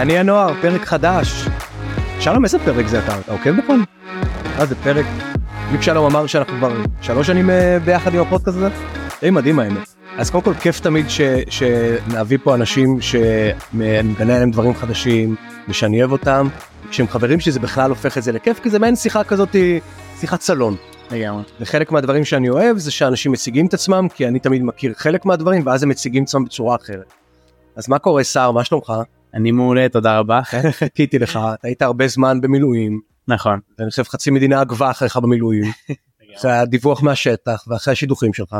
לעני הנוער, פרק חדש. שלום, איזה פרק זה אתה? אתה עוקב בכלל? אה, זה פרק... בדיוק שלום אמר שאנחנו כבר שלוש שנים אה, ביחד עם הפודקאסט הזה? די מדהים האמת. אז קודם כל כיף תמיד ש... שנביא פה אנשים שמגלה להם דברים חדשים ושאני אוהב אותם. כשהם חברים שלי זה בכלל הופך את זה לכיף כי זה מעין שיחה כזאת, שיחת סלון. לגמרי. וחלק מהדברים שאני אוהב זה שאנשים מציגים את עצמם כי אני תמיד מכיר חלק מהדברים ואז הם מציגים את עצמם בצורה אחרת. אז מה קורה סער מה שלומך? אני מעולה, תודה רבה. חיכיתי לך, אתה היית הרבה זמן במילואים, נכון. ואני חושב חצי מדינה עקבה אחריך במילואים, אחרי הדיווח מהשטח ואחרי השידוכים שלך.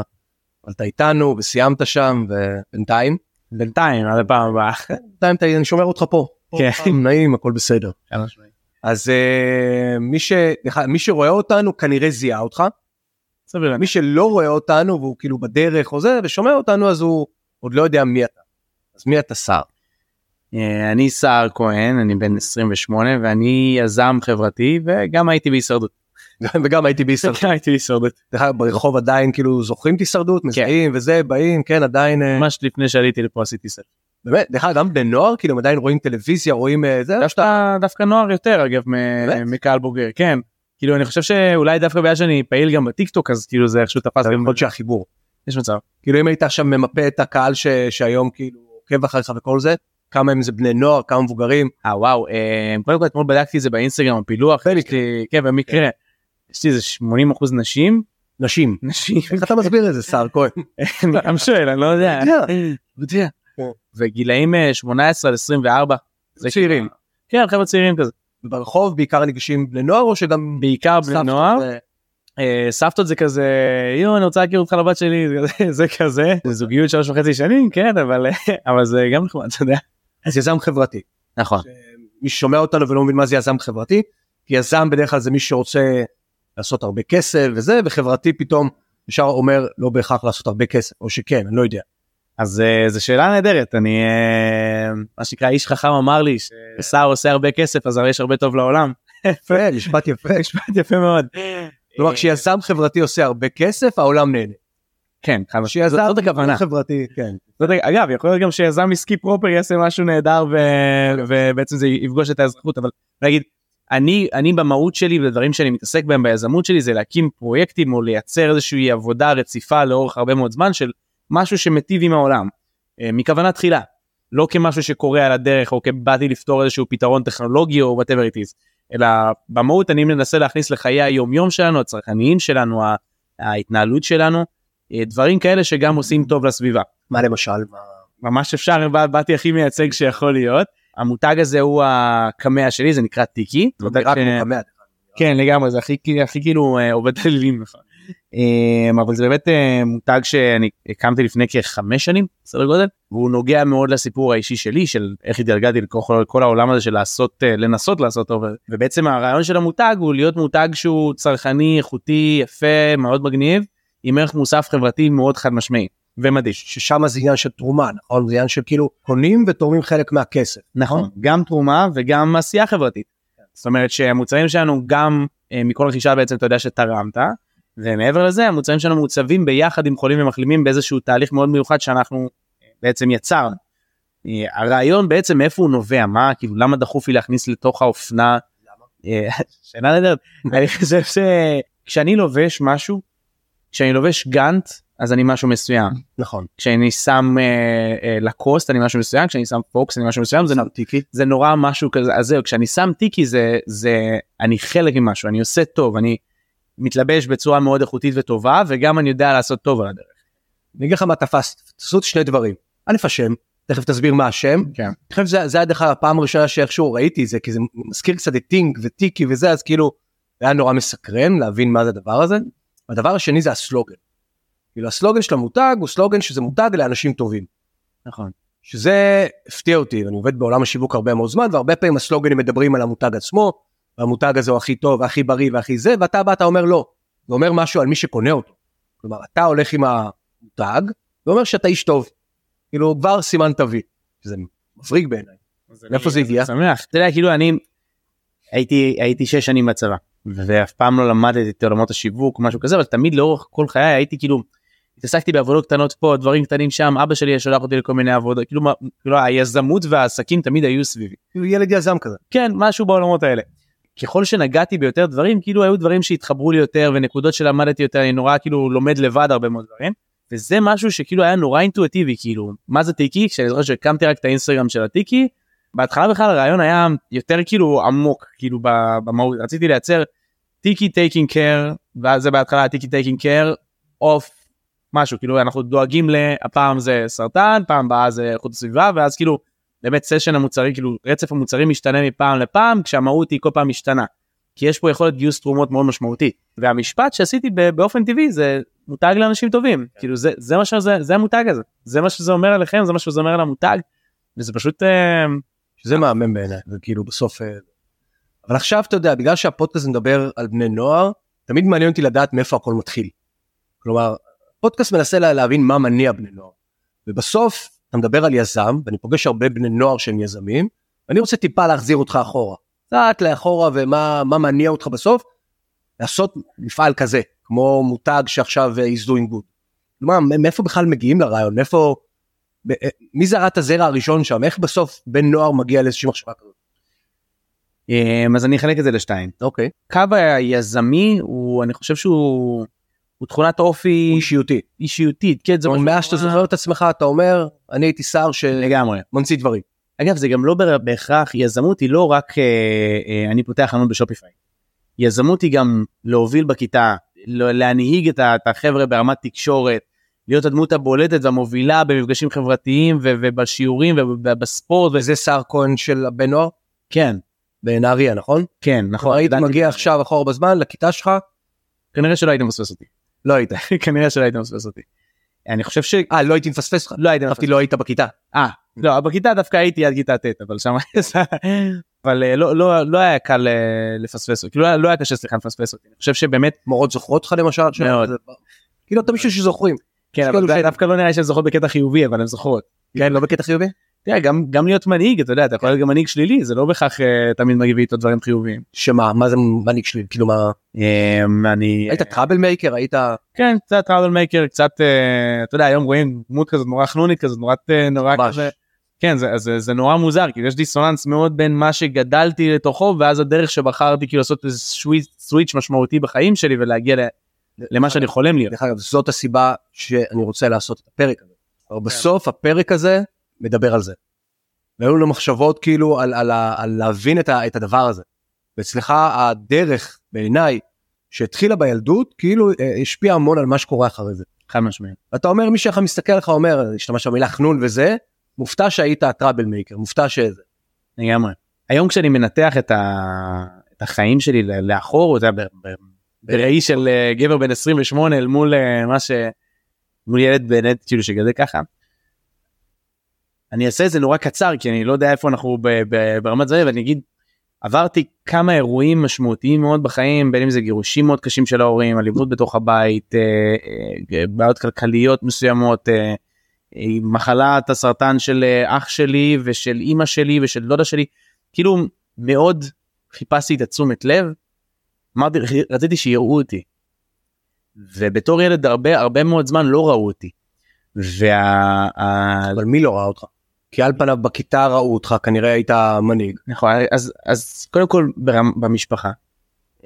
אבל אתה איתנו וסיימת שם ובינתיים, בינתיים, עד הפעם הבאה. בינתיים אתה- אני שומר אותך פה. כן. נעים הכל בסדר. אז אה, מי, שרואה אותנו כנראה זיהה אותך, סביר. מי שלא רואה אותנו והוא כאילו בדרך או זה ושומע אותנו אז הוא עוד לא יודע מי אתה. אז מי אתה סער? אה, אני סער כהן, אני בן 28 ואני יזם חברתי וגם הייתי בהישרדות. וגם הייתי בישראל. גם הייתי בהישרדות. ברחוב עדיין כאילו זוכרים את הישרדות מזהים וזה באים כן עדיין אה, ממש לפני שעליתי לפה עשיתי סרט. באמת דרך אגב גם בני נוער כאילו עדיין רואים טלוויזיה רואים אה, זה דווקא נוער יותר אגב? מקהל בוגר, כן. כאילו אני חושב שאולי דווקא בגלל שאני פעיל גם בטיק טוק אז כאילו זה איכשהו תפס יכול להיות שהחיבור יש מצב. כאילו אם היית עכשיו ממפה את הקהל. שהיום כאילו עוקב אחריך וכל זה כמה הם זה בני נוער כמה מבוגרים אה וואו אה, קודם כל אתמול בדקתי את זה באינסטגרם הפילוח יש לי- כן במקרה יש לי איזה 80 אחוז נשים נשים נשים איך אתה מסביר את זה סער כהן? אני גם שואל אני לא יודע. כן. וגילאים אה, 18 עד 24. זה צעירים. כן חבר'ה צעירים כזה. ברחוב בעיקר ניגשים בני נוער או שגם בעיקר בני נוער. אה, סבתות זה כזה יואו אני רוצה להכיר אותך לבת שלי זה כזה- זה כזה זה זוגיות שלוש וחצי שנים כן אבל אבל זה גם נחמד אתה יודע. אז יזם חברתי. נכון. מי ששומע אותנו ולא מבין מה זה יזם חברתי, כי יזם בדרך כלל זה מי שרוצה לעשות הרבה כסף וזה, וחברתי פתאום ישר אומר לא בהכרח לעשות הרבה כסף, או שכן, אני לא יודע. אז אה, זו שאלה נהדרת אני אה, מה שנקרא איש חכם אמר לי שסער עושה הרבה כסף אז הרי יש הרבה טוב לעולם. יפה, משפט יפה. משפט יפה מאוד. כלומר כשיזם חברתי עושה הרבה כסף, העולם נהנה. כן חד משמעית. כשיזם זאת הכוונה. חברתי, כן. זאת, אגב יכול להיות גם שיזם עסקי פרופר יעשה משהו נהדר ו... ובעצם זה יפגוש את האזרחות אבל נגיד אני אני במהות שלי ודברים שאני מתעסק בהם ביזמות שלי זה להקים פרויקטים או לייצר איזושהי עבודה רציפה לאורך הרבה מאוד זמן של משהו שמיטיב עם העולם אה, מכוונה תחילה לא כמשהו שקורה על הדרך או כבאתי לפתור איזשהו פתרון טכנולוגי או whatever it is אלא במהות אני מנסה להכניס לחיי היום יום שלנו הצרכניים שלנו ההתנהלות שלנו דברים כאלה שגם עושים טוב לסביבה. מה למשל? ממש אפשר בא- באתי הכי מייצג שיכול להיות המותג הזה הוא הקמע שלי זה נקרא טיקי. זה נראה כמו קמע. כן לגמרי זה הכי הכי כאילו אה, עובד על לילים נכון. אה, אבל זה באמת אה, מותג שאני הקמתי לפני כחמש שנים סדר גודל והוא נוגע מאוד לסיפור האישי שלי של איך התגלגלתי לכל כל העולם הזה של לעשות אה, לנסות לעשות טוב ובעצם הרעיון של המותג הוא להיות מותג שהוא צרכני איכותי יפה מאוד מגניב עם ערך מוסף חברתי מאוד חד משמעי ומדהים. ששם זה עניין של תרומה, נכון? זה עניין של כאילו קונים ותורמים חלק מהכסף. נכון גם תרומה וגם עשייה חברתית. זאת אומרת שהמוצרים שלנו גם אה, מכל רכישה בעצם אתה יודע שתרמת ומעבר לזה המוצרים שלנו מעוצבים ביחד עם חולים ומחלימים באיזשהו תהליך מאוד מיוחד שאנחנו אה, בעצם יצרנו. אה, הרעיון בעצם מאיפה הוא נובע מה כאילו למה דחוף לי להכניס לתוך האופנה. שאלה נהדרת אני חושב שכשאני לובש משהו כשאני לובש גאנט אז אני משהו מסוים נכון. כשאני שם אה, אה, לקוסט אני משהו מסוים כשאני שם פוקס אני משהו מסוים זה טיקי. זה נורא משהו כזה אז זהו כשאני שם טיקי זה זה אני חלק ממשהו אני עושה טוב אני מתלבש בצורה מאוד איכותית וטובה וגם אני יודע לעשות טוב על הדרך. אני אגיד לך מה תפס, תעשו שני דברים. א' השם, תכף תסביר מה השם. כן. אני חושב שזה זה היה דרך הפעם הראשונה שאיכשהו ראיתי זה, כי זה מזכיר קצת את טינק וטיקי וזה, אז כאילו, היה נורא מסקרן להבין מה זה הדבר הזה. הדבר השני זה הסלוגן. כאילו הסלוגן של המותג הוא סלוגן שזה מותג לאנשים טובים. נכון. שזה הפתיע אותי, אני עובד בעולם השיווק הרבה מאוד זמן, והרבה פעמים הסלוגנים מדברים על המותג עצמו, והמותג הזה הוא הכי טוב, והכי בריא והכי זה, ואתה בא, אתה אומר לא. זה אומר משהו על מי שקונה אותו. כלומר, אתה הולך עם המותג, ואומר שאתה איש טוב. כאילו, כבר סימן תביא. שזה מבריק בעיניי. מאיפה זה הגיע? שמח. אתה יודע כאילו אני הייתי הייתי שש שנים בצבא ואף פעם לא למדתי את עולמות השיווק משהו כזה אבל תמיד לאורך כל חיי הייתי כאילו התעסקתי בעבודות קטנות פה דברים קטנים שם אבא שלי שולח אותי לכל מיני עבודות כאילו, כאילו היזמות והעסקים תמיד היו סביבי. הוא ילד יזם כזה. כן משהו בעולמות האלה. ככל שנגעתי ביותר דברים כאילו היו דברים שהתחברו לי יותר ונקודות שלמדתי יותר אני נורא כאילו לומד לבד הרבה מאוד דברים. וזה משהו שכאילו היה נורא אינטואיטיבי כאילו מה זה טיקי כשאני זוכר שהקמתי רק את האינסטגרם של הטיקי. בהתחלה בכלל הרעיון היה יותר כאילו עמוק כאילו במהות. רציתי לייצר טיקי taking care ואז זה בהתחלה טיקי taking care of משהו. כאילו אנחנו דואגים להפעם זה סרטן פעם הבאה זה איכות הסביבה ואז כאילו באמת סשן המוצרים כאילו רצף המוצרים משתנה מפעם לפעם כשהמהות היא כל פעם משתנה. כי יש פה יכולת גיוס תרומות מאוד משמעותית והמשפט שעשיתי באופן טבעי זה מותג לאנשים טובים. כאילו זה זה מה שזה זה המותג הזה. זה מה שזה אומר עליכם זה מה שזה אומר על המותג. וזה פשוט אה, שזה מהמם בעיניי, זה כאילו בסוף... אה, אבל עכשיו אתה יודע, בגלל שהפודקאסט מדבר על בני נוער, תמיד מעניין אותי לדעת מאיפה הכל מתחיל. כלומר, הפודקאסט מנסה לה- להבין מה מניע בני נוער. ובסוף אתה מדבר על יזם, ואני פוגש הרבה בני נוער שהם יזמים, ואני רוצה טיפה להחזיר אותך אחורה. קצת לאחורה ומה מה מניע אותך בסוף, לעשות מפעל כזה, כמו מותג שעכשיו אה, is doing good. כלומר, מאיפה בכלל מגיעים לרעיון? מאיפה... אה, מי זרע את הזרע הראשון שם? איך בסוף בן נוער מגיע לאיזושהי מחשבה כזאת? אה, אז אני אחלק את זה לשתיים אוקיי. קו היזמי הוא אני חושב שהוא הוא תכונת אופי הוא אישיותי. אישיותית כן זה משהו מאז שאתה זוכר את עצמך אתה אומר אני הייתי שר לגמרי שממציא דברים. אגב זה גם לא בהכרח יזמות היא לא רק אה, אה, אני פותח חנות בשופיפיי. יזמות היא גם להוביל בכיתה להנהיג את החבר'ה ברמת תקשורת להיות הדמות הבולטת והמובילה במפגשים חברתיים ו- ובשיעורים ובספורט וזה שר כהן של הבן נוער וכן בנהריה נכון? כן נכון היית מגיע עכשיו אחורה בזמן לכיתה שלך כנראה שלא היית מפספס אותי לא היית. כנראה שלא היית מפספס אותי. אני חושב ש... אה לא הייתי מפספס לך. לא היית חשבתי לא היית בכיתה. אה, לא, בכיתה דווקא הייתי עד כיתה ט', אבל שם... אבל אה, לא, לא, לא היה קל אה, לפספס אותי, כאילו לא היה- קשה סליחה לפספס אותי. אני חושב שבאמת, מורות זוכרות לך למשל? מאוד. כאילו אתה מישהו שזוכרים. כן, אבל זה דווקא לא נראה שהן זוכרות בקטע חיובי, אבל הן זוכרות. כן לא בקטע חיובי? תראה, גם, גם להיות מנהיג, אתה יודע, אתה יכול להיות גם מנהיג שלילי, זה לא בהכרח אה, תמיד מביא איתו דברים חיוביים. שמה מה זה מנהיג שלי כאילו מה אה, אני... היית trouble maker היית כן, קצת trouble maker, קצת, אה, אתה יודע, היום רואים דמות כזאת נורא חנונית כזאת, נורא, אה, נורא. כזה. כן, זה, זה, זה נורא מוזר, כי יש דיסוננס מאוד בין מה שגדלתי לתוכו, ואז הדרך שבחרתי כאילו לעשות איזה switch, משמעותי בחיים שלי ולהגיע למה שאני חולם להיות. דרך אגב זאת הסיבה שאני רוצה לעשות את הפרק הזה. אבל בסוף הפרק הזה מדבר על זה. והיו לנו מחשבות כאילו על, על, על להבין את, ה, את הדבר הזה. ואצלך הדרך בעיניי שהתחילה בילדות כאילו אה, השפיעה המון על מה שקורה אחרי זה. חד משמעית. אתה אומר מי שאתה מסתכל עליך אומר השתמש במילה חנון וזה מופתע שהיית טראבל מייקר מופתע שזה. לגמרי. היום כשאני מנתח את, ה, את החיים שלי לאחור, אתה יודע, בראי של אה, גבר בן 28 אל מול אה, מה ש... מול ילד באמת כאילו שגדל ככה. אני אעשה את זה נורא קצר כי אני לא יודע איפה אנחנו ב- ב- ברמת זה ואני אגיד עברתי כמה אירועים משמעותיים מאוד בחיים בין אם זה גירושים מאוד קשים של ההורים אלימות בתוך הבית אה, בעיות כלכליות מסוימות מחלת הסרטן של אח שלי ושל אימא שלי ושל דודה שלי כאילו מאוד חיפשתי את התשומת לב. אמרתי רציתי שיראו אותי. ובתור ילד הרבה הרבה מאוד זמן לא ראו אותי. וה... אבל מי לא ראה אותך? כי על פניו בכיתה ראו אותך כנראה היית מנהיג. נכון אז אז קודם כל ברמ, במשפחה.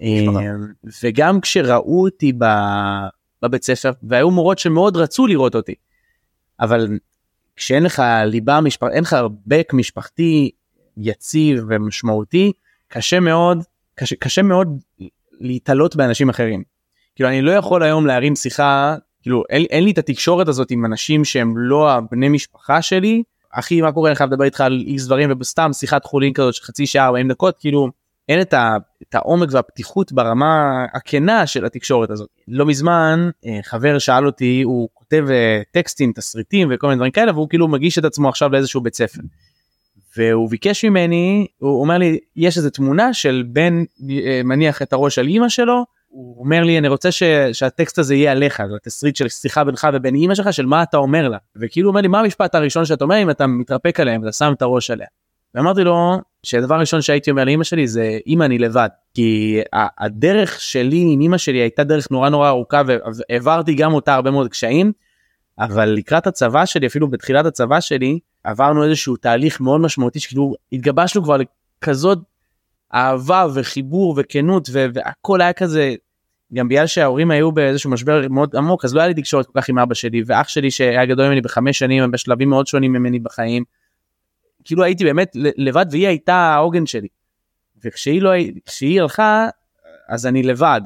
משפחה. אה, וגם כשראו אותי ב, בבית ספר והיו מורות שמאוד רצו לראות אותי. אבל כשאין לך ליבה משפח אין לך בק משפחתי יציב ומשמעותי קשה מאוד קשה, קשה מאוד להתעלות באנשים אחרים. כאילו אני לא יכול היום להרים שיחה כאילו אין, אין לי את התקשורת הזאת עם אנשים שהם לא הבני משפחה שלי אחי מה קורה אני חייב לדבר איתך על איקס דברים ובסתם שיחת חולין כזאת של חצי שעה 40 דקות כאילו אין את, ה, את העומק והפתיחות ברמה הכנה של התקשורת הזאת. לא מזמן אה, חבר שאל אותי הוא כותב אה, טקסטים תסריטים וכל מיני דברים כאלה והוא כאילו מגיש את עצמו עכשיו לאיזשהו בית ספר. והוא ביקש ממני הוא אומר לי יש איזה תמונה של בן אה, מניח את הראש על אימא שלו. הוא אומר לי אני רוצה ש, שהטקסט הזה יהיה עליך זה תסריט של שיחה בינך ובין אימא שלך של מה אתה אומר לה. וכאילו אומר לי מה המשפט הראשון שאתה אומר אם אתה מתרפק עליהם ואתה שם את הראש עליה. ואמרתי לו שהדבר הראשון שהייתי אומר לאמא שלי זה אמא אני לבד. כי הדרך שלי עם אמא שלי הייתה דרך נורא נורא ארוכה והעברתי גם אותה הרבה מאוד קשיים אבל לקראת הצבא שלי אפילו בתחילת הצבא שלי עברנו איזשהו תהליך מאוד משמעותי שכאילו התגבשנו כבר לכזאת אהבה וחיבור וכנות והכל היה כזה גם בגלל שההורים היו באיזשהו משבר מאוד עמוק אז לא היה לי תקשורת כל כך עם אבא שלי ואח שלי שהיה גדול ממני בחמש שנים בשלבים מאוד שונים ממני בחיים. כאילו הייתי באמת לבד והיא הייתה העוגן שלי. וכשהיא לא הלכה אז אני לבד.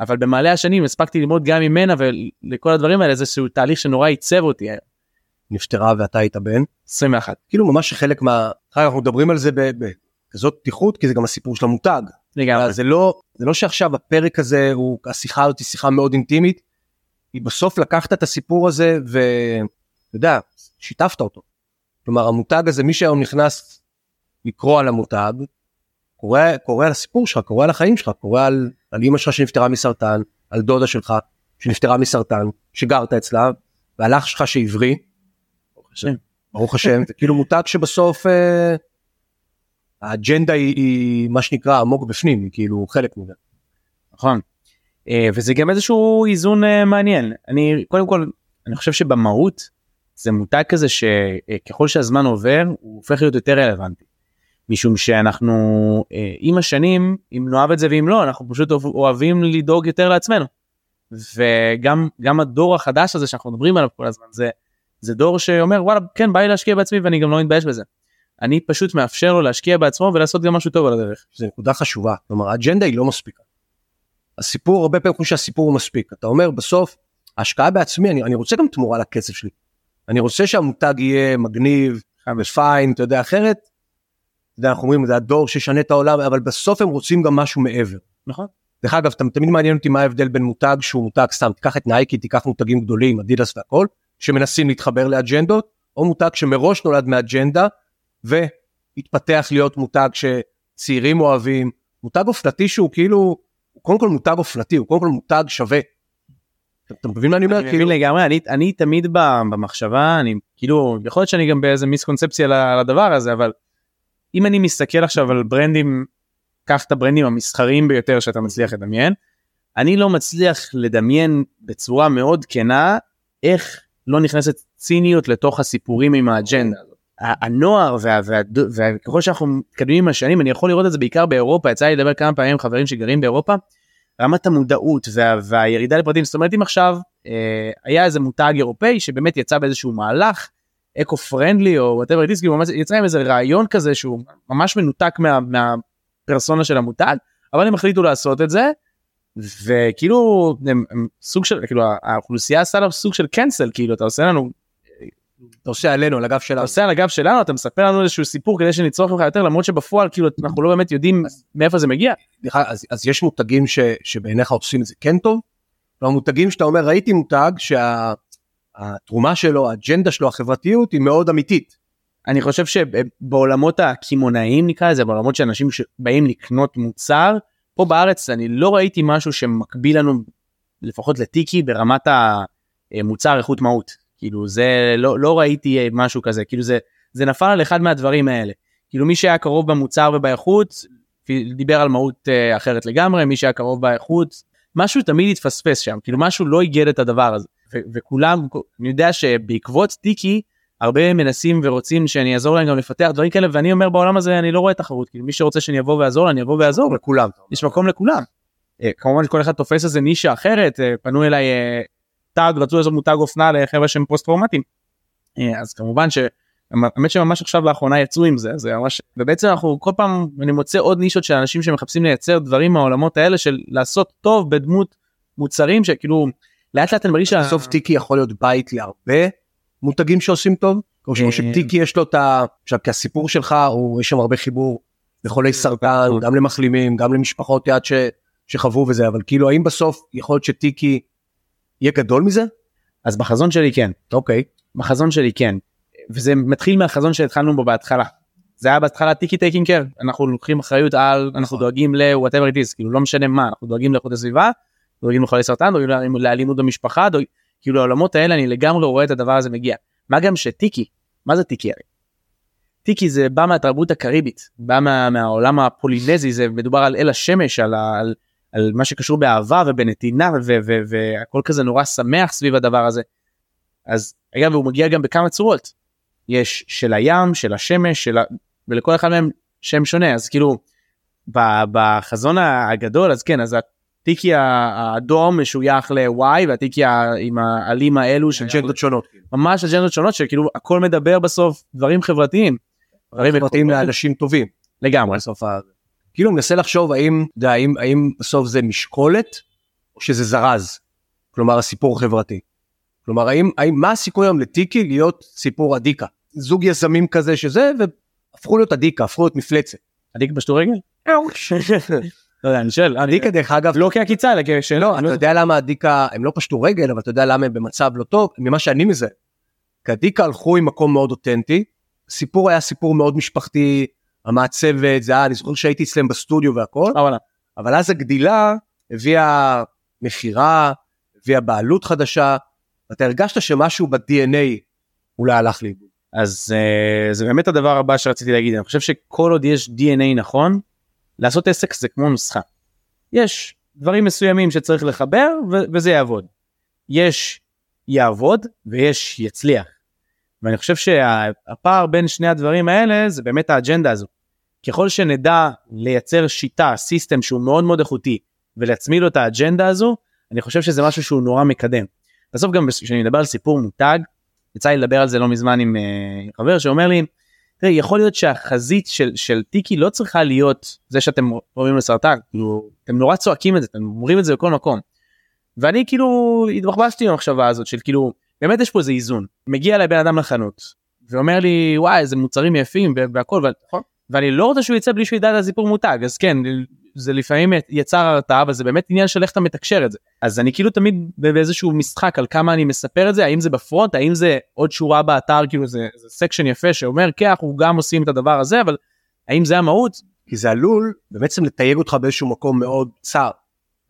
אבל במעלה השנים הספקתי ללמוד גם ממנה ולכל הדברים האלה איזשהו תהליך שנורא עיצב אותי. נפטרה ואתה היית בן 21 כאילו ממש חלק מה אנחנו מדברים על זה בכזאת פתיחות כי זה גם הסיפור של המותג. לגמרי. זה לא זה לא שעכשיו הפרק הזה הוא השיחה הזאת היא שיחה מאוד אינטימית. היא בסוף לקחת את הסיפור הזה ואתה יודע שיתפת אותו. כלומר המותג הזה מי שהיום נכנס לקרוא על המותג קורא קורא על הסיפור שלך קורא על החיים שלך קורא על, על אמא שלך שנפטרה מסרטן על דודה שלך שנפטרה מסרטן שגרת אצלה ועל אח שלך שעברי. ברוך השם. זה כאילו מותג שבסוף אה, האג'נדה היא, מה שנקרא עמוק בפנים היא כאילו חלק מזה. נכון. אה, וזה גם איזשהו איזון אה, מעניין אני קודם כל אני חושב שבמהות זה מותג כזה שככל שהזמן עובר הוא הופך להיות יותר רלוונטי. משום שאנחנו עם השנים אם נאהב את זה ואם לא אנחנו פשוט אוהבים לדאוג יותר לעצמנו. וגם גם הדור החדש הזה שאנחנו מדברים עליו כל הזמן זה זה דור שאומר וואלה כן בא לי להשקיע בעצמי ואני גם לא מתבייש בזה. אני פשוט מאפשר לו להשקיע בעצמו ולעשות גם משהו טוב על הדרך. זה נקודה חשובה כלומר האג'נדה היא לא מספיקה. הסיפור הרבה פעמים חושב שהסיפור הוא מספיק אתה אומר בסוף השקעה בעצמי אני, אני רוצה גם תמורה לכסף שלי. אני רוצה שהמותג יהיה מגניב ופיין אתה יודע אחרת. אתה יודע, אנחנו אומרים זה הדור שישנה את העולם אבל בסוף הם רוצים גם משהו מעבר. נכון. דרך אגב תמיד מעניין אותי מה ההבדל בין מותג שהוא מותג סתם תיקח את נייקי תיקח מותגים גדולים אדידס והכל שמנסים להתחבר לאג'נדות או מותג שמראש נולד מאג'נדה והתפתח להיות מותג שצעירים אוהבים מותג אופנתי שהוא כאילו הוא קודם כל מותג אופנתי הוא קודם כל מותג שווה. אתה מבין מה אני אומר? אני מבין לגמרי אני, אני תמיד במחשבה אני כאילו יכול להיות שאני גם באיזה מיסקונספציה לדבר הזה אבל אם אני מסתכל עכשיו על ברנדים קח את הברנדים המסחריים ביותר שאתה מצליח לדמיין אני לא מצליח לדמיין בצורה מאוד כנה איך לא נכנסת ציניות לתוך הסיפורים עם האג'נדה. הנוער וככל שאנחנו מתקדמים עם השנים אני יכול לראות את זה בעיקר באירופה יצא לי לדבר כמה פעמים עם חברים שגרים באירופה. רמת המודעות וה, והירידה לפרטים זאת אומרת אם עכשיו אה, היה איזה מותג אירופאי שבאמת יצא באיזשהו מהלך eco friendly או whatever כאילו יצא עם איזה רעיון כזה שהוא ממש מנותק מה, מהפרסונה של המותג אבל הם החליטו לעשות את זה וכאילו הם, הם סוג של כאילו האוכלוסייה עשה לה סוג של cancel כאילו אתה עושה לנו. אתה עושה עלינו על הגב שלנו. אתה עושה על הגב שלנו אתה מספר לנו איזשהו סיפור כדי שנצרוך ממך יותר למרות שבפועל כאילו אנחנו לא באמת יודעים מאיפה זה מגיע. אז, אז יש מותגים ש, שבעיניך עושים את זה כן טוב. מותגים שאתה אומר ראיתי מותג שהתרומה שלו האג'נדה שלו החברתיות היא מאוד אמיתית. אני חושב שבעולמות הקמעונאיים נקרא לזה בעולמות שאנשים שבאים לקנות מוצר פה בארץ אני לא ראיתי משהו שמקביל לנו לפחות לטיקי ברמת המוצר איכות מהות. כאילו זה לא לא ראיתי משהו כזה. כאילו זה זה נפל על אחד מהדברים האלה. כאילו מי שהיה קרוב במוצר ובאיכות דיבר על מהות uh, אחרת לגמרי מי שהיה קרוב באיכות משהו תמיד התפספס שם. כאילו משהו לא איגד את הדבר הזה. וכולם אני יודע שבעקבות טיקי הרבה מנסים ורוצים שאני אעזור להם גם לפתח דברים כאלה ואני אומר בעולם הזה אני לא רואה תחרות כאילו מי שרוצה שאני אבוא ואעזור אני אבוא ואעזור לכולם יש מקום לכולם. אה, כמובן כל אחד תופס איזה נישה אחרת אה, פנו אליי אה, תג רצו לעשות מותג אופנה לחבר'ה שהם פוסט טראומטיים אז כמובן שהאמת שממש עכשיו לאחרונה יצאו עם זה זה ממש ובעצם אנחנו כל פעם אני מוצא עוד נישות של אנשים שמחפשים לייצר דברים מהעולמות האלה של לעשות טוב בדמות מוצרים שכאילו לאט לאט אני מרגיש בסוף טיקי יכול להיות בית להרבה מותגים שעושים טוב? או אה, שטיקי יש לו את ה... עכשיו כי הסיפור שלך הוא יש שם הרבה חיבור לחולי סרטן גם למחלימים גם למשפחות יד ש... שחוו וזה אבל כאילו האם בסוף יכול להיות שטיקי יהיה גדול מזה? אז בחזון שלי כן. אוקיי. בחזון שלי כן. וזה מתחיל מהחזון שהתחלנו בו בהתחלה. זה היה בהתחלה טיקי taking care אנחנו לוקחים אחריות על אנחנו נכון. דואגים ל-whatever it is כאילו לא משנה מה אנחנו דואגים לאיכות הסביבה דואגים לחולי סרטן דואגים לאלימות במשפחה דואג... כאילו העולמות האלה אני לגמרי רואה את הדבר הזה מגיע. מה גם שטיקי, מה זה טיקי הרי? טיקי זה בא מהתרבות הקריבית, בא מה, מהעולם הפולינזי, זה מדובר על אל השמש, על, על, על מה שקשור באהבה ובנתינה והכל כזה נורא שמח סביב הדבר הזה. אז אגב הוא מגיע גם בכמה צורות. יש של הים, של השמש, של ה... ולכל אחד מהם שם שונה אז כאילו בחזון הגדול אז כן אז הטיקי האדום משוייך ל-Y והטיקי עם העלים האלו של אג'נדות שונות. ממש אג'נדות שונות שכאילו הכל מדבר בסוף דברים חברתיים. דברים מתאים לאנשים טובים. לגמרי. בסוף ה... כאילו מנסה לחשוב האם, אתה יודע, האם, האם בסוף זה משקולת או שזה זרז. כלומר הסיפור החברתי. כלומר האם, האם מה הסיכוי היום לטיקי להיות סיפור אדיקה. זוג יזמים כזה שזה והפכו להיות אדיקה הפכו להיות מפלצת. עדיק פשטו רגל? לא יודע אני שואל. אדיקה דרך אגב לא כעקיצה אלא כשאלה. לא, אתה יודע למה אדיקה הם לא פשטו רגל אבל אתה יודע למה הם במצב לא טוב ממה שאני מזהה. כי אדיקה הלכו עם מקום מאוד אותנטי. סיפור היה סיפור מאוד משפחתי המעצבת זה היה אני זוכר שהייתי אצלם בסטודיו והכל אה. אבל אז הגדילה הביאה מכירה הביאה בעלות חדשה. אתה הרגשת שמשהו ב-DNA אולי הלך לאיבוד. אז uh, זה באמת הדבר הבא שרציתי להגיד אני חושב שכל עוד יש dna נכון לעשות עסק זה כמו נוסחה. יש דברים מסוימים שצריך לחבר ו- וזה יעבוד. יש יעבוד ויש יצליח. ואני חושב שהפער בין שני הדברים האלה זה באמת האג'נדה הזו. ככל שנדע לייצר שיטה סיסטם שהוא מאוד מאוד איכותי ולהצמיד לו את האג'נדה הזו אני חושב שזה משהו שהוא נורא מקדם. בסוף גם כשאני מדבר על סיפור מותג יצא לי לדבר על זה לא מזמן עם uh, חבר שאומר לי, תראה, יכול להיות שהחזית של, של טיקי לא צריכה להיות זה שאתם רואים לסרטן, כאילו, אתם נורא צועקים את זה, אתם אומרים את זה בכל מקום. ואני כאילו התבחבשתי עם המחשבה הזאת של כאילו, באמת יש פה איזה איזון. מגיע אליי בן אדם לחנות, ואומר לי, וואי, איזה מוצרים יפים והכל, ו... ואני לא רוצה שהוא יצא בלי שהוא ידע את הסיפור מותג, אז כן, זה לפעמים יצר הרתעה אבל זה באמת עניין של איך אתה מתקשר את זה. אז אני כאילו תמיד באיזשהו משחק על כמה אני מספר את זה האם זה ב front האם זה עוד שורה באתר כאילו זה, זה section יפה שאומר כן אנחנו גם עושים את הדבר הזה אבל האם זה המהות? כי זה עלול בעצם לתייג אותך באיזשהו מקום מאוד צר.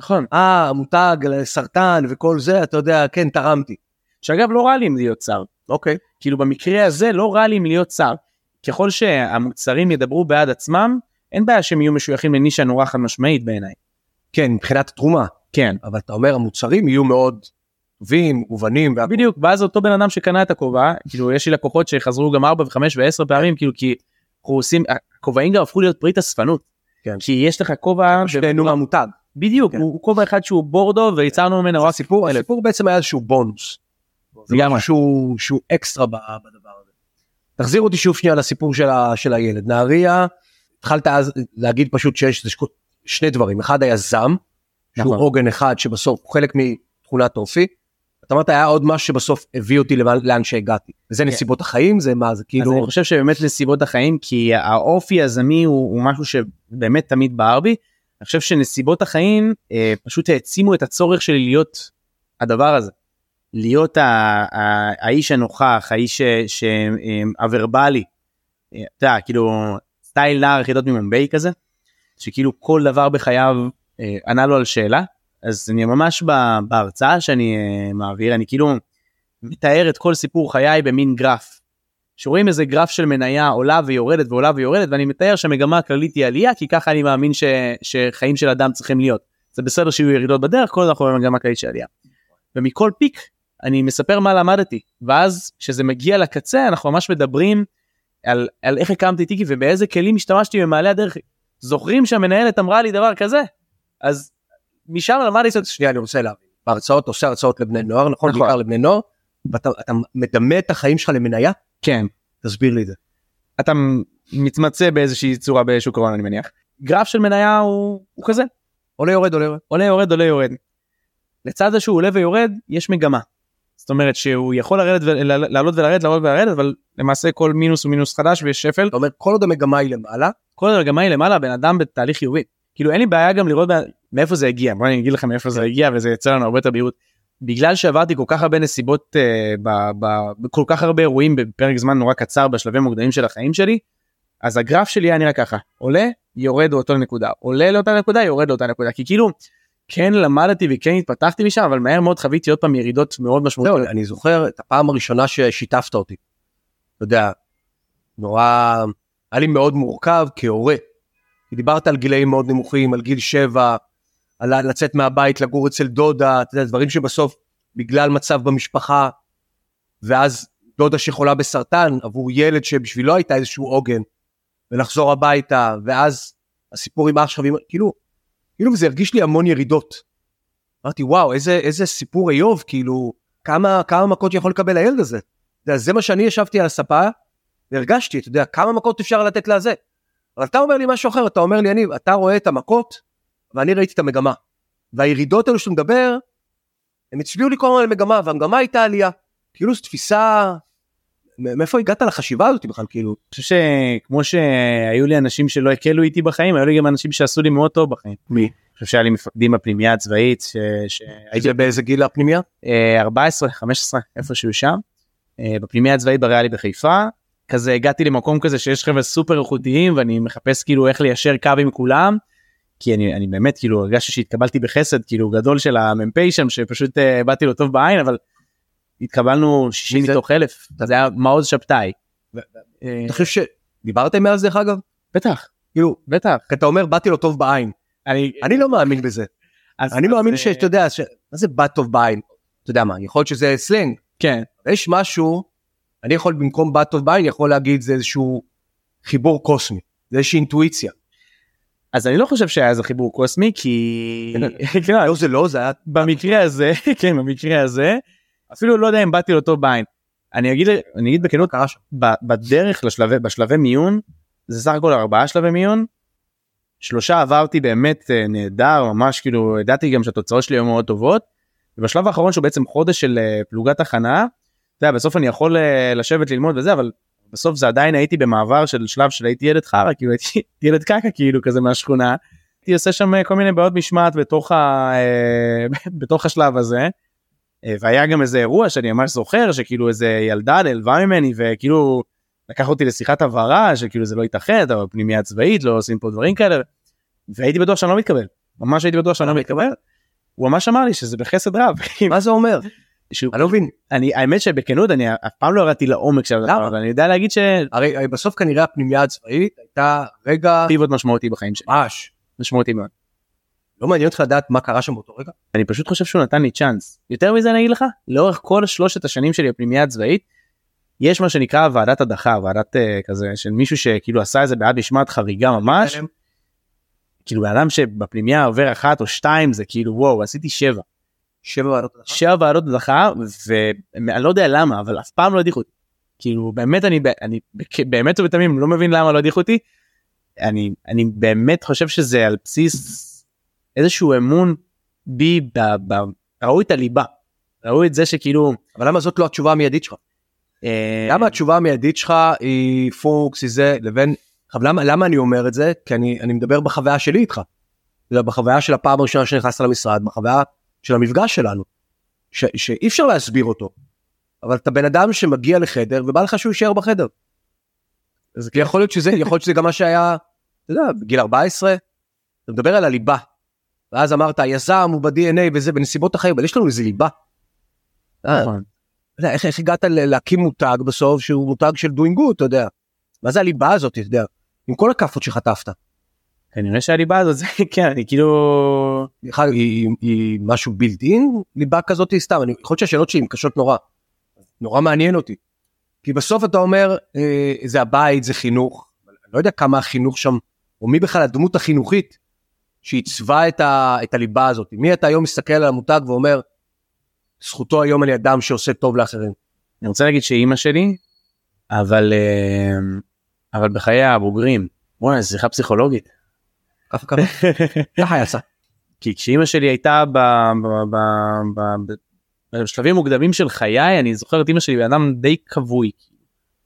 נכון. אה המותג סרטן וכל זה אתה יודע כן תרמתי. שאגב לא רע לי אם להיות צר. אוקיי. כאילו במקרה הזה לא רע לי אם להיות צר. ככל שהמוצרים ידברו בעד עצמם אין בעיה שהם יהיו משויכים לנישה נורא חד משמעית בעיניי. כן מבחינת תרומה כן אבל אתה אומר המוצרים יהיו מאוד טובים מובנים והכל. בדיוק ואז אותו בן אדם שקנה את הכובע כאילו יש לי לקוחות שחזרו גם 4 ו-5 ו-10 פעמים כאילו כי אנחנו עושים הכובעים גם הפכו להיות פריט אספנות. כן. כי יש לך כובע שנהנו מהמותג. בדיוק כן. הוא כובע אחד שהוא בורדו ויצרנו ממנו רק הסיפור הסיפור בעצם היה איזשהו בונוס. לגמרי. שהוא- שהוא אקסטרה בדבר הזה. תחזיר אותי שוב שנייה לסיפור של ה- של הילד נהריה התחלת אז להגיד פשוט שיש שק- שני דברים אחד היזם שהוא נכון. עוגן אחד שבסוף הוא חלק מתכונת אופי. אתה אמרת היה עוד משהו שבסוף הביא אותי לאן- לאן שהגעתי וזה נסיבות החיים זה מה זה אז כאילו אני חושב שבאמת נסיבות החיים כי האופי הזמי הוא, הוא משהו שבאמת תמיד בער בי. אני חושב שנסיבות החיים אה, פשוט העצימו את הצורך שלי להיות הדבר הזה. להיות ה, ה, האיש הנוכח האיש אה, הוורבלי. אה, אתה יודע כאילו סטייל נער יחידות ממומביי כזה. שכאילו כל דבר בחייו אה, ענה לו על שאלה. אז אני ממש ב- בהרצאה שאני אה, מעביר אני כאילו מתאר את כל סיפור חיי במין גרף. שרואים איזה גרף של מניה עולה ויורדת ועולה ויורדת ואני מתאר שהמגמה הכללית היא עלייה כי ככה אני מאמין ש, שחיים של אדם צריכים להיות. זה בסדר שיהיו ירידות בדרך כל אנחנו במגמה כללית של עלייה. ומכל פיק אני מספר מה למדתי ואז כשזה מגיע לקצה אנחנו ממש מדברים על, על איך הקמתי טיקי ובאיזה כלים השתמשתי במעלה הדרך. זוכרים שהמנהלת אמרה לי דבר כזה אז משם למדתי קצת שנייה אני רוצה להבין בהרצאות עושה הרצאות לבני נוער נכון נכון. בעיקר לבני נוער ואתה אתה מדמה את החיים שלך למניה כן תסביר לי את זה. אתה מתמצא באיזושהי צורה בשוק ההון אני מניח. גרף של מניה הוא, הוא כזה עולה יורד עולה יורד. עולה יורד עולה יורד. לצד זה שהוא עולה ויורד יש מגמה. זאת אומרת שהוא יכול לרדת ולעלות ולרדת לעלות ולרדת אבל למעשה כל מינוס הוא מינוס חדש ויש שפל אתה אומר כל עוד המגמה היא למעלה כל המגמה היא למעלה בן אדם בתהליך חיובי. כאילו אין לי בעיה גם לראות מאיפה זה הגיע בוא אני אגיד לכם מאיפה זה הגיע וזה יוצר לנו הרבה יותר בהירות. בגלל שעברתי כל כך הרבה נסיבות אה, ב- ב- בכל כך הרבה אירועים בפרק זמן נורא קצר בשלבים מוקדמים של החיים שלי אז הגרף שלי היה נראה ככה עולה יורד לאותה נקודה עולה לאותה נקודה יורד לאותה נקודה כי כאילו כן למדתי וכן התפתחתי משם אבל מהר מאוד חוויתי עוד פעם ירידות מאוד משמעותיות. אני זוכר את הפעם הראשונה ששיתפת אותי. אתה יודע נורא היה לי מאוד מורכב כהורה. דיברת על גילאים מאוד נמוכים על גיל 7 על לצאת מהבית לגור אצל דודה אתה יודע דברים שבסוף בגלל מצב במשפחה ואז דודה שחולה בסרטן עבור ילד שבשבילו הייתה איזשהו עוגן, ולחזור הביתה, ואז הסיפור עם אח שלך, כאילו, כאילו זה הרגיש לי המון ירידות. אמרתי וואו איזה איזה סיפור איוב כאילו כמה כמה מכות יכול לקבל הילד הזה. יודע, זה מה שאני ישבתי על הספה והרגשתי אתה יודע כמה מכות אפשר לתת לזה. אבל אתה אומר לי משהו אחר אתה אומר לי אני אתה רואה את המכות ואני ראיתי את המגמה. והירידות האלו שאתה מדבר הם הצביעו לי כל הזמן על מגמה והמגמה הייתה עלייה. כאילו זו תפיסה מאיפה הגעת לחשיבה הזאת בכלל כאילו אני חושב שכמו שהיו לי אנשים שלא הקלו איתי בחיים היו לי גם אנשים שעשו לי מאוד טוב בחיים. מי? אני חושב שהיה לי מפקדים בפנימייה הצבאית ש- שהייתי זה באיזה גיל הפנימיה? אה, 14 15 איפשהו שם אה, בפנימייה הצבאית בריאלי בחיפה כזה הגעתי למקום כזה שיש חבר'ה סופר איכותיים ואני מחפש כאילו איך ליישר קו עם כולם. כי אני, אני באמת כאילו הרגשתי שהתקבלתי בחסד כאילו גדול של המ"פ שם שפשוט אה, באתי לו טוב בעין אבל התקבלנו 60 מי זה? מתוך אלף? זה היה מעוז שבתאי. אה, אתה חושב שדיברתם מאז דרך אגב? בטח. כאילו בטח. כי אתה אומר באתי לו טוב בעין. אני לא מאמין בזה. אני מאמין אה, שאתה יודע מה זה בא טוב בעין? אתה יודע מה יכול להיות שזה סלנג. כן. יש משהו אני יכול במקום בא טוב בעין יכול להגיד זה איזשהו חיבור קוסמי. זה איזושהי אינטואיציה. אז אני לא חושב שהיה איזה חיבור קוסמי כי כן, לא זה לא זה היה במקרה הזה כן במקרה הזה אפילו לא יודע אם באתי לאותו בעין. אני אגיד אני אגיד בכנות קרה בדרך לשלבי בשלבי מיון זה סך הכל ארבעה שלבי מיון. שלושה עברתי באמת אה, נהדר ממש כאילו ידעתי גם שהתוצאות שלי היו מאוד טובות. ובשלב האחרון שהוא בעצם חודש של אה, פלוגת הכנה. אתה יודע, בסוף אני יכול אה, לשבת ללמוד וזה אבל בסוף זה עדיין הייתי במעבר של שלב של הייתי ילד חרא כאילו הייתי ילד קקע כאילו כזה מהשכונה. הייתי עושה שם כל מיני בעיות משמעת בתוך, ה, בתוך השלב הזה. אה, והיה גם איזה אירוע שאני ממש זוכר שכאילו איזה ילדה נעלבה ממני וכאילו לקח אותי לשיחת הבהרה שכאילו זה לא ייתכן אתה בפנימייה צבאית לא עושים פה דברים כאלה. והייתי בטוח שאני לא מתקבל ממש הייתי בטוח שאני לא מתקבל. הוא ממש אמר לי שזה בחסד רב. מה זה אומר שהוא- אני לא מבין אני האמת שבכנות אני אף פעם לא ירדתי לעומק של הדבר? אבל אני יודע להגיד הרי הרי בסוף כנראה הפנימייה הצבאית הייתה רגע שפיבוט משמעותי בחיים שלי ממש משמעותי מאוד. לא מעניין אותך לדעת מה קרה שם באותו רגע אני פשוט חושב שהוא נתן לי צ'אנס יותר מזה אני אגיד לך לאורך כל שלושת השנים שלי בפנימייה הצבאית יש מה שנקרא ועדת הדחה ועדת uh, כזה של מישהו שכאילו עשה איזה בעד משמעת חריגה ממש כאילו בן אדם שבפנימייה עובר אחת או שתיים זה כאילו וואו עשיתי שבע שבע ועדות הדחה? שבע ועדות הדחה ואני לא יודע למה אבל אף פעם לא הדיחו אותי. כאילו באמת אני אני באמת ובתמים לא מבין למה לא הדיחו אותי. אני אני באמת חושב שזה על בסיס איזשהו אמון בי ב, ב, ראו את הליבה. ראו את זה שכאילו אבל למה זאת לא התשובה המיידית שלך אה, למה התשובה המיידית שלך היא פוקס היא זה לבין עכשיו למה למה אני אומר את זה כי אני אני מדבר בחוויה שלי איתך. יודע, בחוויה של הפעם הראשונה שנכנסת למשרד בחוויה של המפגש שלנו. ש, שאי אפשר להסביר אותו. אבל אתה בן אדם שמגיע לחדר ובא לך שהוא יישאר בחדר. אז יכול להיות שזה יכול להיות שזה גם מה שהיה אתה יודע בגיל 14 אתה מדבר על הליבה. ואז אמרת היזם הוא ב-DNA וזה בנסיבות החיים אבל יש לנו איזה ליבה. אה, נכון. איך, איך הגעת להקים מותג בסוף שהוא מותג של doing good אתה יודע. מה זה הליבה הזאת אתה יודע. עם כל הכאפות שחטפת. כנראה שהליבה הזאת זה כן אני כאילו בכלל, היא, היא, היא משהו בילט-אין ליבה כזאת סתם אני יכול להיות שהשאלות שלי הן קשות נורא. נורא מעניין אותי. כי בסוף אתה אומר אה, זה הבית זה חינוך. אני לא יודע כמה החינוך שם או מי בכלל הדמות החינוכית שעיצבה את, ה, את הליבה הזאת. מי אתה היום מסתכל על המותג ואומר זכותו היום אני אדם שעושה טוב לאחרים. אני רוצה להגיד שאימא שלי אבל אה, אבל בחיי הבוגרים וואי זו שיחה פסיכולוגית. ככה קרה. ככה יצא. כי כשאימא שלי הייתה ב, ב, ב, ב, ב, בשלבים מוקדמים של חיי אני זוכר את אימא שלי בן אדם די כבוי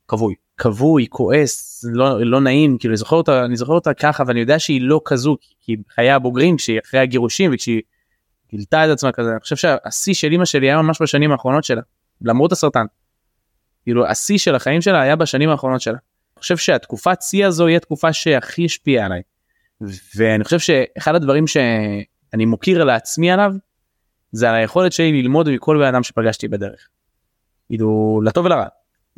כבוי. כבוי כועס לא לא נעים כאילו אני זוכר אותה אני זוכר אותה ככה ואני יודע שהיא לא כזו כי חיי הבוגרים כשהיא אחרי הגירושים וכשהיא גילתה את עצמה כזה אני חושב שהשיא של אימא שלי היה ממש בשנים האחרונות שלה למרות הסרטן. כאילו השיא של החיים שלה היה בשנים האחרונות שלה. אני חושב שהתקופת שיא הזו היא התקופה שהכי השפיעה עליי. ואני חושב שאחד הדברים שאני מוקיר לעצמי עליו זה על היכולת שלי ללמוד מכל בן אדם שפגשתי בדרך. כאילו לטוב ולרע.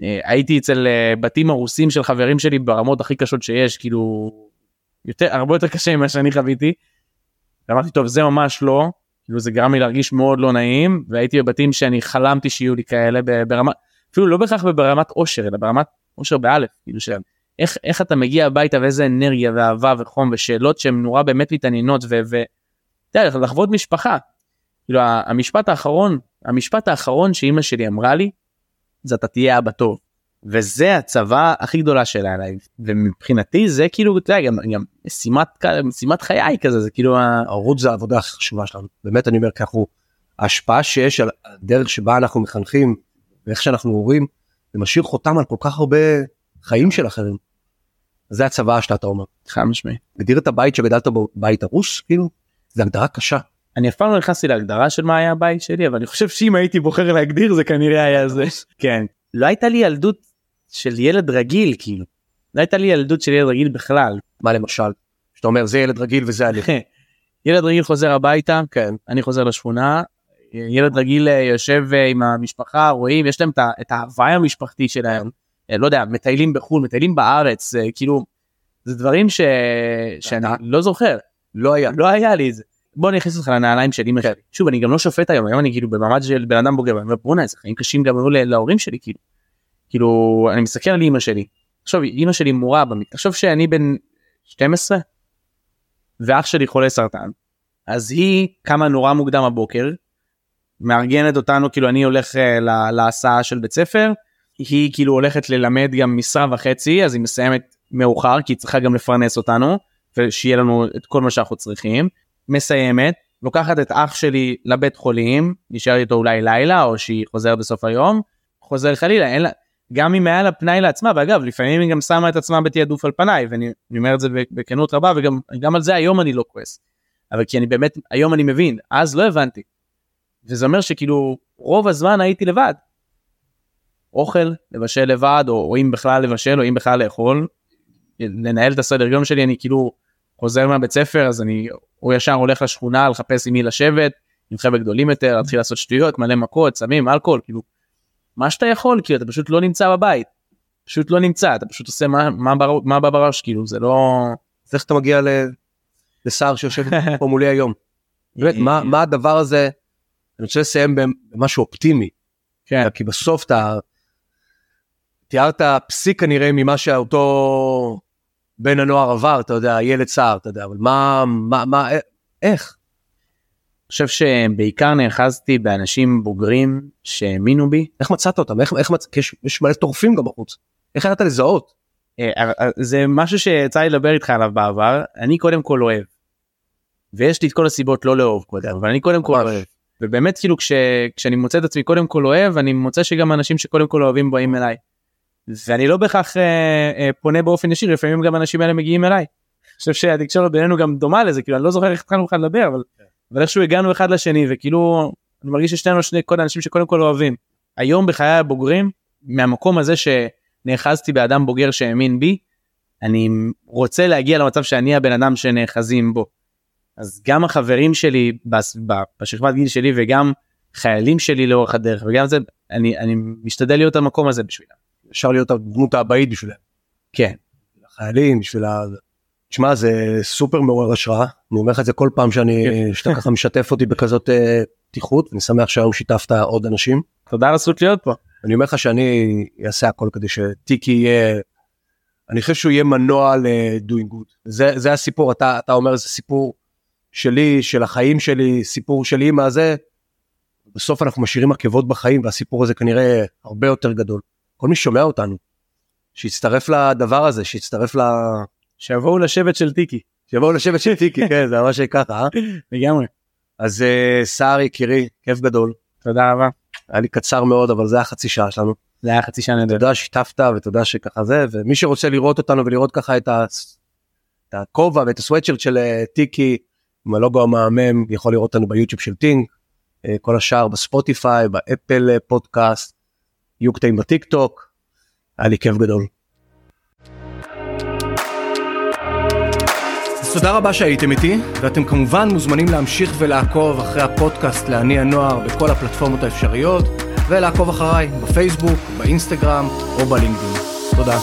אה, הייתי אצל אה, בתים הרוסים של חברים שלי ברמות הכי קשות שיש כאילו יותר הרבה יותר קשה ממה שאני חוויתי. ואמרתי טוב זה ממש לא כאילו זה גרם לי להרגיש מאוד לא נעים והייתי בבתים שאני חלמתי שיהיו לי כאלה ברמה אפילו לא בהכרח ברמת אושר אלא ברמת אושר באלף כאילו של איך איך אתה מגיע הביתה ואיזה אנרגיה ואהבה וחום ושאלות שהן נורא באמת מתעניינות ו... ו... לחוות משפחה. כאילו המשפט האחרון המשפט האחרון שאימא שלי אמרה לי זה אתה תהיה אבא טוב. וזה הצבא הכי גדולה שלה עליי ומבחינתי זה כאילו אתה יודע, גם, גם משימת משימת חיי כזה זה כאילו ההורות זה העבודה הכי חשובה שלנו באמת אני אומר ככה ההשפעה שיש על הדרך שבה אנחנו מחנכים ואיך שאנחנו הורים זה משאיר חותם על כל כך הרבה חיים של אחרים. זה הצבא שאתה אתה אומר. חד משמעי. הגדיר את הבית שגדלת בו בית הרוס כאילו זה הגדרה קשה. אני אף פעם לא נכנסתי להגדרה של מה היה הבית שלי אבל אני חושב שאם הייתי בוחר להגדיר זה כנראה היה זה. כן. לא הייתה לי ילדות של ילד רגיל כאילו. לא הייתה לי ילדות של ילד רגיל בכלל. מה למשל? שאתה אומר זה ילד רגיל וזה אני. ילד רגיל חוזר הביתה כן אני חוזר לשכונה ילד רגיל אה, יושב אה, עם המשפחה רואים יש להם את ההוואי המשפחתי שלהם אה, לא יודע מטיילים בחו"ל מטיילים בארץ כאילו זה דברים ש... שאני לא זוכר לא היה לא היה לי את זה. בוא אני אכניס אותך לנעליים של אמא שלי. שוב אני גם לא שופט היום היום אני כאילו במעמד של בן אדם בוגר ואני אומר בואנה איזה חיים קשים גם היו להורים שלי כאילו. כאילו אני מסתכל על אמא שלי. עכשיו אמא שלי מורה תחשוב שאני בן 12 ואח שלי חולה סרטן אז היא קמה נורא מוקדם הבוקר מארגנת אותנו כאילו אני הולך uh, להסעה של בית ספר היא כאילו הולכת ללמד גם משרה וחצי אז היא מסיימת מאוחר כי היא צריכה גם לפרנס אותנו ושיהיה לנו את כל מה שאנחנו צריכים מסיימת לוקחת את אח שלי לבית חולים נשאר איתו אולי לילה או שהיא חוזרת בסוף היום חוזר חלילה אין לה גם אם היה לה פנאי לעצמה ואגב לפעמים היא גם שמה את עצמה בתעדוף על פניי ואני אומר את זה בכנות רבה וגם על זה היום אני לא כועס. אבל כי אני באמת היום אני מבין אז לא הבנתי וזה אומר שכאילו רוב הזמן הייתי לבד. אוכל, לבשל לבד, או, או אם בכלל לבשל, או אם בכלל לאכול, לנהל את הסדר יום שלי, אני כאילו חוזר מהבית ספר, אז אני או ישר הולך לשכונה לחפש עם מי לשבת, עם חבר'ה גדולים יותר, להתחיל לעשות שטויות, מלא מכות, סמים, אלכוהול, כאילו, מה שאתה יכול, כאילו, אתה פשוט לא נמצא בבית. פשוט לא נמצא, אתה פשוט עושה מה, מה, בר, מה בא בראש, כאילו, זה לא... אז איך אתה מגיע לשר שיושב פה מולי היום? באמת, מה, מה הדבר הזה אני רוצה לסיים במשהו אופטימי. כן. כי בסוף אתה תיארת פסיק כנראה ממה שאותו בן הנוער עבר, אתה יודע, ילד סער, אתה יודע, אבל מה, מה, מה, איך? אני חושב שבעיקר נאחזתי באנשים בוגרים שהאמינו בי. איך מצאת אותם? איך, איך מצאת? יש, יש מלא טורפים גם בחוץ. איך ידעת לזהות? אה, אה, זה משהו שיצא לי לדבר איתך עליו בעבר. אני קודם כל אוהב. ויש לי את כל הסיבות לא לאהוב קודם, אבל אני קודם כל אוהב. ובאמת כאילו כש, כשאני מוצא את עצמי קודם כל אוהב אני מוצא שגם אנשים שקודם כל אוהבים באים אליי. ואני לא בהכרח אה, אה, פונה באופן ישיר לפעמים גם האנשים האלה מגיעים אליי. אני חושב שהתקשורת בינינו גם דומה לזה כאילו אני לא זוכר איך התחלנו בכלל לדבר אבל, כן. אבל איכשהו הגענו אחד לשני וכאילו אני מרגיש ששנינו שני כל האנשים שקודם כל אוהבים. היום בחיי הבוגרים מהמקום הזה שנאחזתי באדם בוגר שהאמין בי אני רוצה להגיע למצב שאני הבן אדם שנאחזים בו. אז גם החברים שלי בשכבת גיל שלי וגם חיילים שלי לאורך הדרך וגם זה אני אני משתדל להיות המקום הזה בשבילם. אפשר להיות הדמות האבאית בשבילם. כן. החיילים בשביל ה... תשמע זה סופר מעורר השראה אני אומר לך את זה כל פעם שאני כן. שאתה ככה משתף אותי בכזאת אה, פתיחות אני שמח שהיום שיתפת עוד אנשים. תודה על הזכות להיות פה. אני אומר לך שאני אעשה הכל כדי שטיקי יהיה אני חושב שהוא יהיה מנוע ל-doing good זה זה הסיפור אתה אתה אומר זה סיפור שלי, של החיים שלי, סיפור של אימא זה, בסוף אנחנו משאירים עקבות בחיים והסיפור הזה כנראה הרבה יותר גדול. כל מי שומע אותנו, שיצטרף לדבר הזה, שיצטרף ל... שיבואו לשבט של טיקי. שיבואו לשבט של טיקי, כן, זה ממש ככה, אה? לגמרי. אז אה, סהר יקירי, כיף גדול. תודה רבה. היה לי קצר מאוד, אבל זה היה חצי שעה שלנו. זה היה חצי שעה נדבר. תודה שיתפת ותודה שככה זה, ומי שרוצה לראות אותנו ולראות ככה את הכובע ואת הסוואטשרט של אה, טיקי, עם הלוגו המהמם יכול לראות אותנו ביוטיוב של טינג, אה, כל השאר בספוטיפיי, ב Apple Podcast, יהיו קטעים בטיק טוק, היה לי כיף גדול. תודה רבה שהייתם איתי, ואתם כמובן מוזמנים להמשיך ולעקוב אחרי הפודקאסט לעני הנוער בכל הפלטפורמות האפשריות, ולעקוב אחריי בפייסבוק, באינסטגרם או בלינקדאין. תודה.